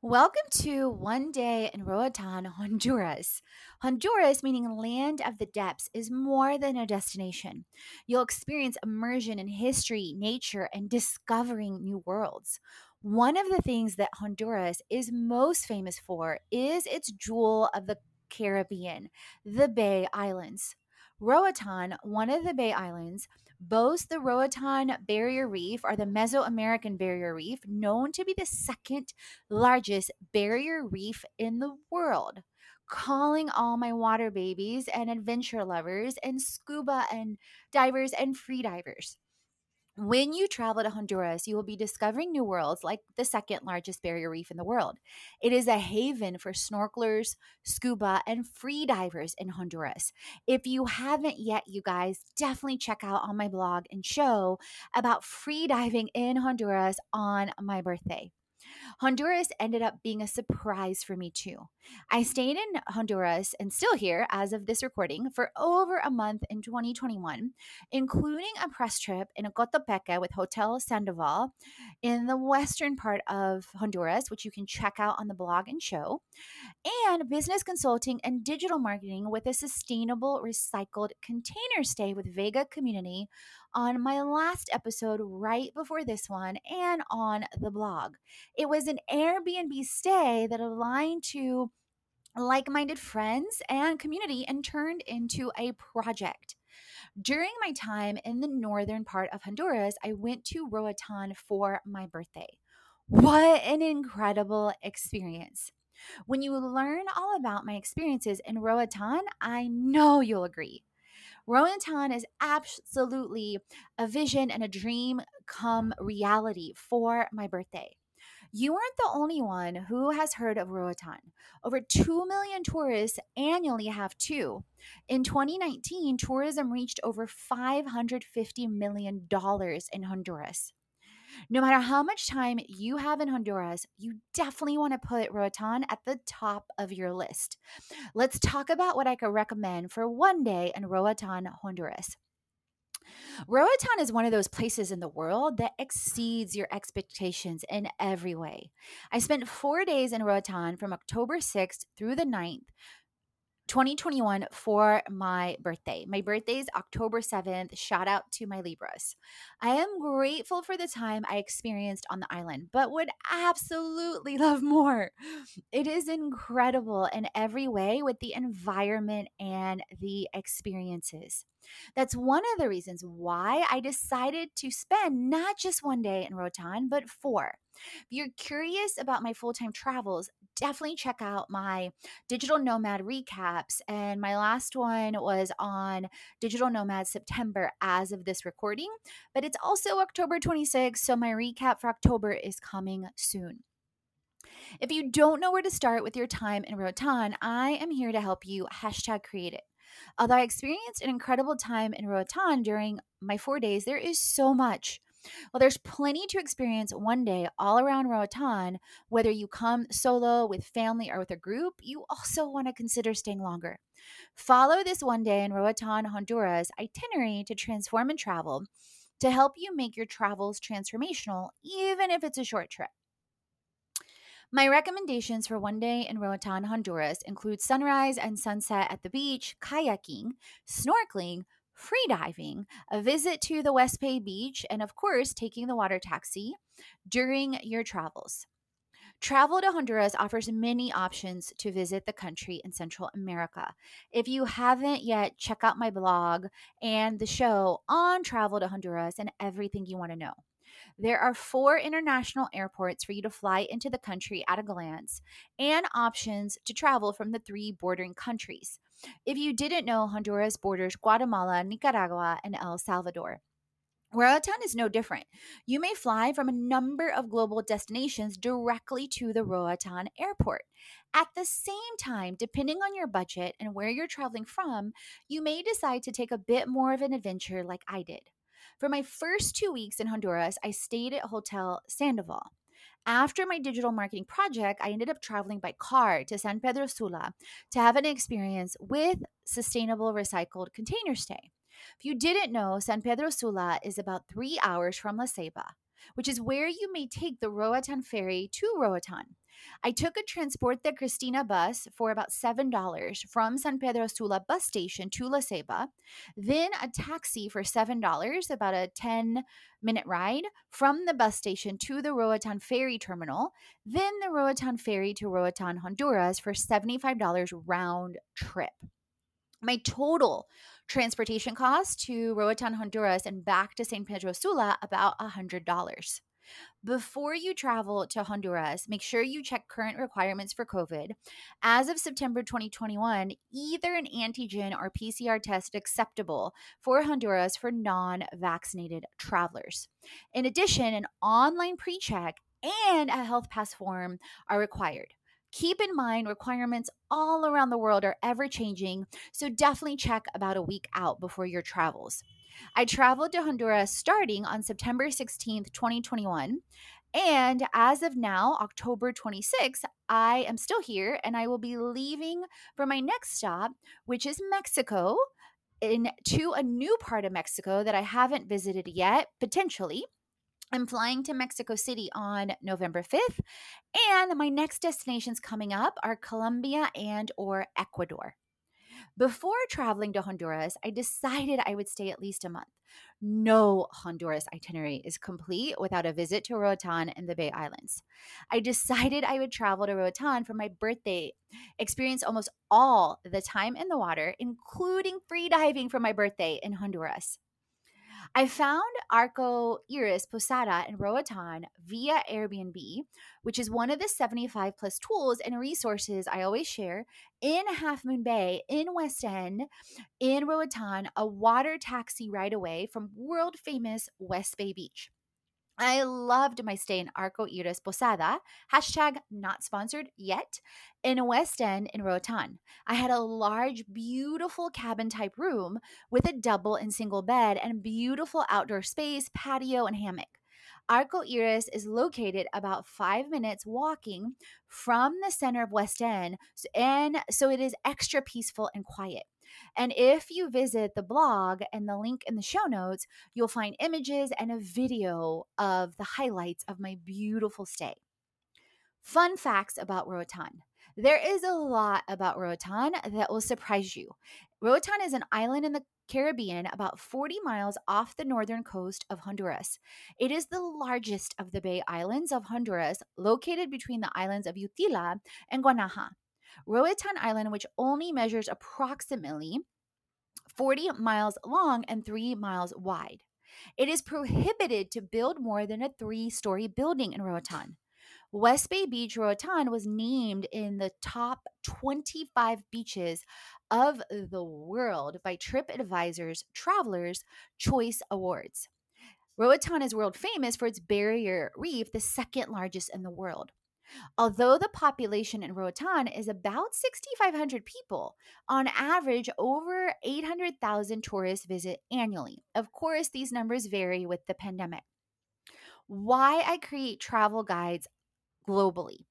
Welcome to One Day in Roatan, Honduras. Honduras, meaning land of the depths, is more than a destination. You'll experience immersion in history, nature, and discovering new worlds. One of the things that Honduras is most famous for is its jewel of the Caribbean, the Bay Islands. Roatan, one of the Bay Islands, both the Roatan Barrier Reef or the Mesoamerican Barrier Reef, known to be the second largest barrier reef in the world. Calling all my water babies and adventure lovers and scuba and divers and free divers. When you travel to Honduras, you will be discovering new worlds like the second largest barrier reef in the world. It is a haven for snorkelers, scuba, and free divers in Honduras. If you haven't yet, you guys, definitely check out on my blog and show about free diving in Honduras on my birthday. Honduras ended up being a surprise for me too. I stayed in Honduras and still here as of this recording for over a month in 2021, including a press trip in Ocotepeque with Hotel Sandoval in the western part of Honduras, which you can check out on the blog and show, and business consulting and digital marketing with a sustainable recycled container stay with Vega Community on my last episode right before this one and on the blog. It was an Airbnb stay that aligned to like minded friends and community and turned into a project. During my time in the northern part of Honduras, I went to Roatan for my birthday. What an incredible experience! When you learn all about my experiences in Roatan, I know you'll agree. Roatan is absolutely a vision and a dream come reality for my birthday. You aren't the only one who has heard of Roatan. Over 2 million tourists annually have too. In 2019, tourism reached over $550 million in Honduras. No matter how much time you have in Honduras, you definitely want to put Roatan at the top of your list. Let's talk about what I could recommend for one day in Roatan, Honduras. Roatan is one of those places in the world that exceeds your expectations in every way. I spent four days in Roatan from October 6th through the 9th 2021 for my birthday. My birthday is October 7th. Shout out to my Libras. I am grateful for the time I experienced on the island, but would absolutely love more. It is incredible in every way with the environment and the experiences. That's one of the reasons why I decided to spend not just one day in Roatan, but four. If you're curious about my full time travels, definitely check out my digital nomad recaps. And my last one was on digital nomad September as of this recording, but it's also October 26th. So my recap for October is coming soon. If you don't know where to start with your time in Roatan, I am here to help you hashtag create it. Although I experienced an incredible time in Roatan during my four days, there is so much. Well, there's plenty to experience one day all around Roatan. Whether you come solo, with family, or with a group, you also want to consider staying longer. Follow this one day in Roatan, Honduras itinerary to transform and travel to help you make your travels transformational, even if it's a short trip. My recommendations for one day in Roatan, Honduras include sunrise and sunset at the beach, kayaking, snorkeling, free diving, a visit to the West Bay Beach, and of course, taking the water taxi during your travels. Travel to Honduras offers many options to visit the country in Central America. If you haven't yet, check out my blog and the show on travel to Honduras and everything you want to know. There are four international airports for you to fly into the country at a glance and options to travel from the three bordering countries. If you didn't know, Honduras borders Guatemala, Nicaragua, and El Salvador. Roatan is no different. You may fly from a number of global destinations directly to the Roatan airport. At the same time, depending on your budget and where you're traveling from, you may decide to take a bit more of an adventure like I did. For my first two weeks in Honduras, I stayed at Hotel Sandoval. After my digital marketing project, I ended up traveling by car to San Pedro Sula to have an experience with sustainable recycled container stay. If you didn't know, San Pedro Sula is about three hours from La Ceiba, which is where you may take the Roatan ferry to Roatan. I took a Transport de Cristina bus for about $7 from San Pedro Sula bus station to La Ceiba, then a taxi for $7, about a 10 minute ride from the bus station to the Roatan ferry terminal, then the Roatan ferry to Roatan, Honduras for $75 round trip. My total transportation cost to Roatan, Honduras and back to San Pedro Sula about $100. Before you travel to Honduras, make sure you check current requirements for COVID. As of September 2021, either an antigen or PCR test acceptable for Honduras for non vaccinated travelers. In addition, an online pre check and a health pass form are required. Keep in mind, requirements all around the world are ever changing, so definitely check about a week out before your travels. I traveled to Honduras starting on September 16th, 2021. And as of now, October 26th, I am still here and I will be leaving for my next stop, which is Mexico, in to a new part of Mexico that I haven't visited yet, potentially. I'm flying to Mexico City on November 5th, and my next destinations coming up are Colombia and or Ecuador. Before traveling to Honduras, I decided I would stay at least a month. No Honduras itinerary is complete without a visit to Roatan and the Bay Islands. I decided I would travel to Roatan for my birthday, experience almost all the time in the water, including free diving for my birthday in Honduras. I found Arco Iris Posada in Roatan via Airbnb, which is one of the 75 plus tools and resources I always share in Half Moon Bay in West End in Roatan, a water taxi ride away from world famous West Bay Beach. I loved my stay in Arco Iris Posada, hashtag not sponsored yet, in West End in Roatan. I had a large, beautiful cabin type room with a double and single bed and beautiful outdoor space, patio, and hammock. Arco Iris is located about five minutes walking from the center of West End, and so it is extra peaceful and quiet. And if you visit the blog and the link in the show notes, you'll find images and a video of the highlights of my beautiful stay. Fun facts about Roatan. There is a lot about Roatan that will surprise you. Roatan is an island in the Caribbean about 40 miles off the northern coast of Honduras. It is the largest of the Bay Islands of Honduras, located between the islands of Utila and Guanaja. Roatan Island, which only measures approximately 40 miles long and 3 miles wide. It is prohibited to build more than a three story building in Roatan. West Bay Beach, Roatan was named in the top 25 beaches of the world by TripAdvisor's Travelers Choice Awards. Roatan is world famous for its barrier reef, the second largest in the world. Although the population in Roatan is about 6,500 people, on average, over 800,000 tourists visit annually. Of course, these numbers vary with the pandemic. Why I create travel guides globally.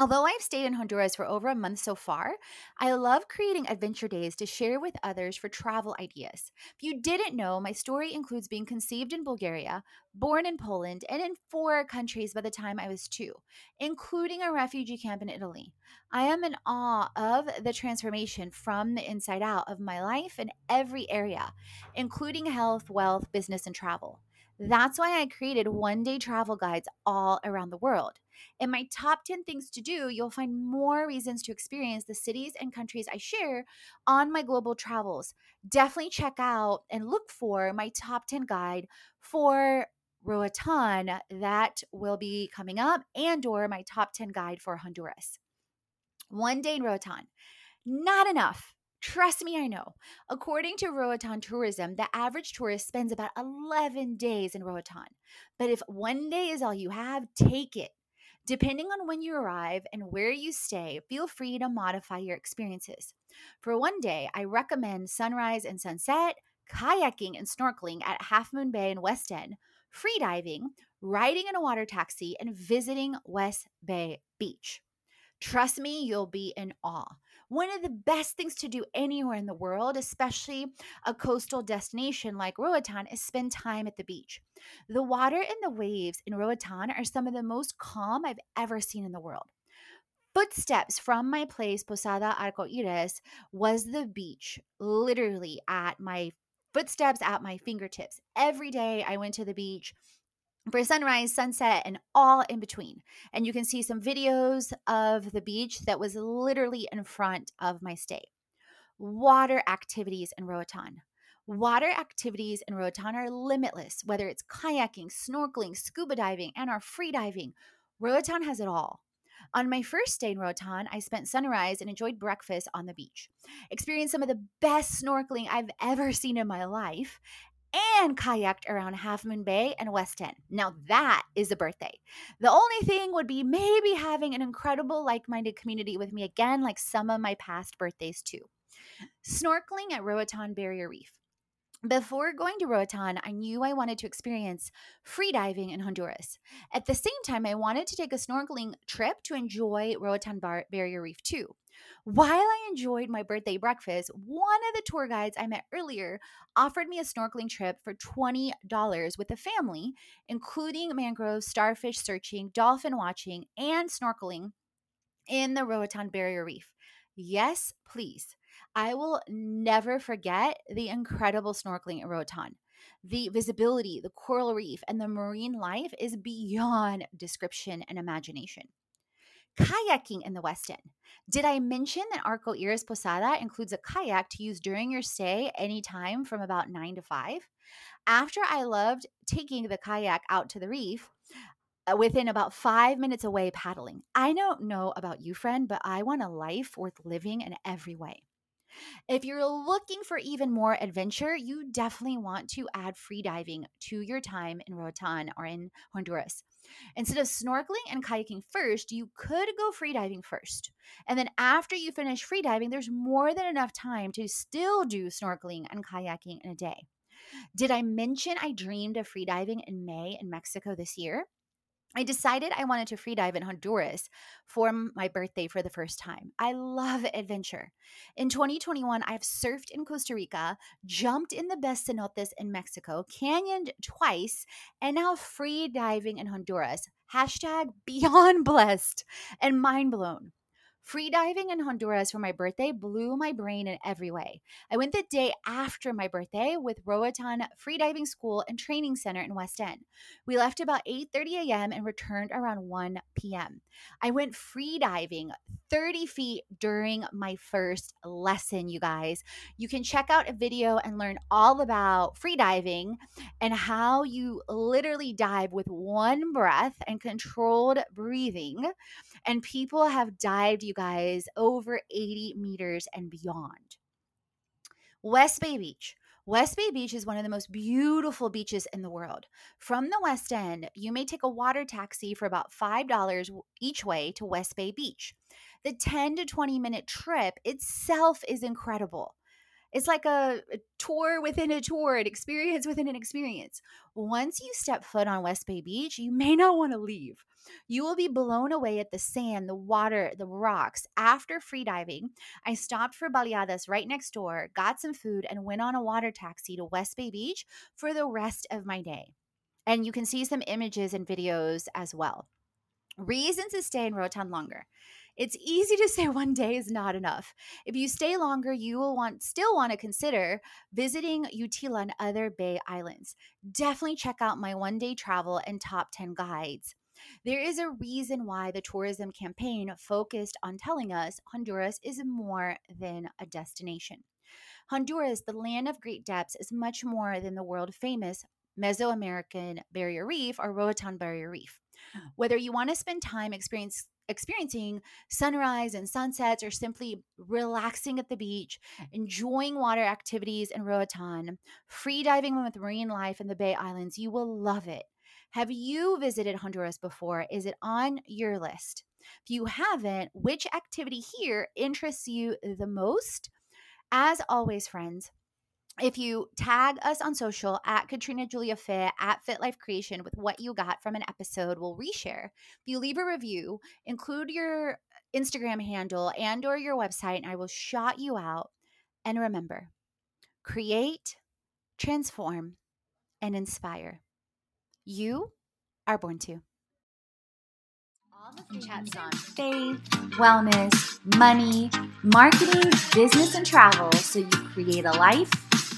Although I've stayed in Honduras for over a month so far, I love creating adventure days to share with others for travel ideas. If you didn't know, my story includes being conceived in Bulgaria, born in Poland, and in four countries by the time I was two, including a refugee camp in Italy. I am in awe of the transformation from the inside out of my life in every area, including health, wealth, business, and travel. That's why I created one day travel guides all around the world. In my top 10 things to do, you'll find more reasons to experience the cities and countries I share on my global travels. Definitely check out and look for my top 10 guide for Roatan that will be coming up and or my top 10 guide for Honduras. One day in Roatan. Not enough. Trust me, I know. According to Roatan Tourism, the average tourist spends about 11 days in Roatan. But if one day is all you have, take it. Depending on when you arrive and where you stay, feel free to modify your experiences. For one day, I recommend sunrise and sunset, kayaking and snorkeling at Half Moon Bay in West End, freediving, riding in a water taxi, and visiting West Bay Beach. Trust me, you'll be in awe. One of the best things to do anywhere in the world, especially a coastal destination like Roatan, is spend time at the beach. The water and the waves in Roatan are some of the most calm I've ever seen in the world. Footsteps from my place, Posada Arcoiris, was the beach, literally at my footsteps at my fingertips. Every day I went to the beach for sunrise, sunset, and all in between. And you can see some videos of the beach that was literally in front of my stay. Water activities in Roatan. Water activities in Roatan are limitless, whether it's kayaking, snorkeling, scuba diving, and our free diving. Roatan has it all. On my first day in Roatan, I spent sunrise and enjoyed breakfast on the beach. Experienced some of the best snorkeling I've ever seen in my life and kayaked around Half Moon Bay and West End. Now that is a birthday. The only thing would be maybe having an incredible like minded community with me again, like some of my past birthdays too. Snorkeling at Roatan Barrier Reef. Before going to Roatan, I knew I wanted to experience freediving in Honduras. At the same time, I wanted to take a snorkeling trip to enjoy Roatan Bar- Barrier Reef too. While I enjoyed my birthday breakfast, one of the tour guides I met earlier offered me a snorkeling trip for $20 with a family, including mangrove, starfish searching, dolphin watching, and snorkeling in the Roatan Barrier Reef. Yes, please. I will never forget the incredible snorkeling at Roatan. The visibility, the coral reef, and the marine life is beyond description and imagination. Kayaking in the West End. Did I mention that Arco Iris Posada includes a kayak to use during your stay anytime from about 9 to 5? After I loved taking the kayak out to the reef, uh, within about five minutes away paddling. I don't know about you, friend, but I want a life worth living in every way. If you're looking for even more adventure, you definitely want to add freediving to your time in Roatan or in Honduras. Instead of snorkeling and kayaking first, you could go freediving first. And then after you finish freediving, there's more than enough time to still do snorkeling and kayaking in a day. Did I mention I dreamed of freediving in May in Mexico this year? I decided I wanted to freedive in Honduras for my birthday for the first time. I love adventure. In 2021, I've surfed in Costa Rica, jumped in the best cenotes in Mexico, canyoned twice, and now free diving in Honduras. Hashtag beyond blessed and mind blown. Freediving in Honduras for my birthday blew my brain in every way. I went the day after my birthday with Roatan Freediving School and Training Center in West End. We left about 8:30 a.m. and returned around 1 p.m. I went freediving 30 feet during my first lesson, you guys. You can check out a video and learn all about freediving and how you literally dive with one breath and controlled breathing. And people have dived, you guys, over 80 meters and beyond. West Bay Beach. West Bay Beach is one of the most beautiful beaches in the world. From the West End, you may take a water taxi for about $5 each way to West Bay Beach. The 10 to 20 minute trip itself is incredible. It's like a, a, tour within a tour, an experience within an experience. Once you step foot on West Bay Beach, you may not want to leave. You will be blown away at the sand, the water, the rocks. After freediving, I stopped for baleadas right next door, got some food, and went on a water taxi to West Bay Beach for the rest of my day. And you can see some images and videos as well. Reasons to stay in Roatan longer. It's easy to say one day is not enough. If you stay longer, you will want still want to consider visiting Utila and other Bay Islands. Definitely check out my one day travel and top 10 guides. There is a reason why the tourism campaign focused on telling us Honduras is more than a destination. Honduras, the land of great depths, is much more than the world famous Mesoamerican Barrier Reef or Roatan Barrier Reef. Whether you want to spend time experience, experiencing sunrise and sunsets or simply relaxing at the beach, enjoying water activities in Roatan, free diving with marine life in the Bay Islands, you will love it. Have you visited Honduras before? Is it on your list? If you haven't, which activity here interests you the most? As always, friends, if you tag us on social at Katrina Julia Fit at Fit Life Creation with what you got from an episode, we'll reshare. If you leave a review, include your Instagram handle and or your website, and I will shout you out. And remember, create, transform, and inspire. You are born to. All the chats on faith, wellness, money, marketing, business, and travel so you create a life if you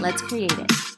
Let's create it.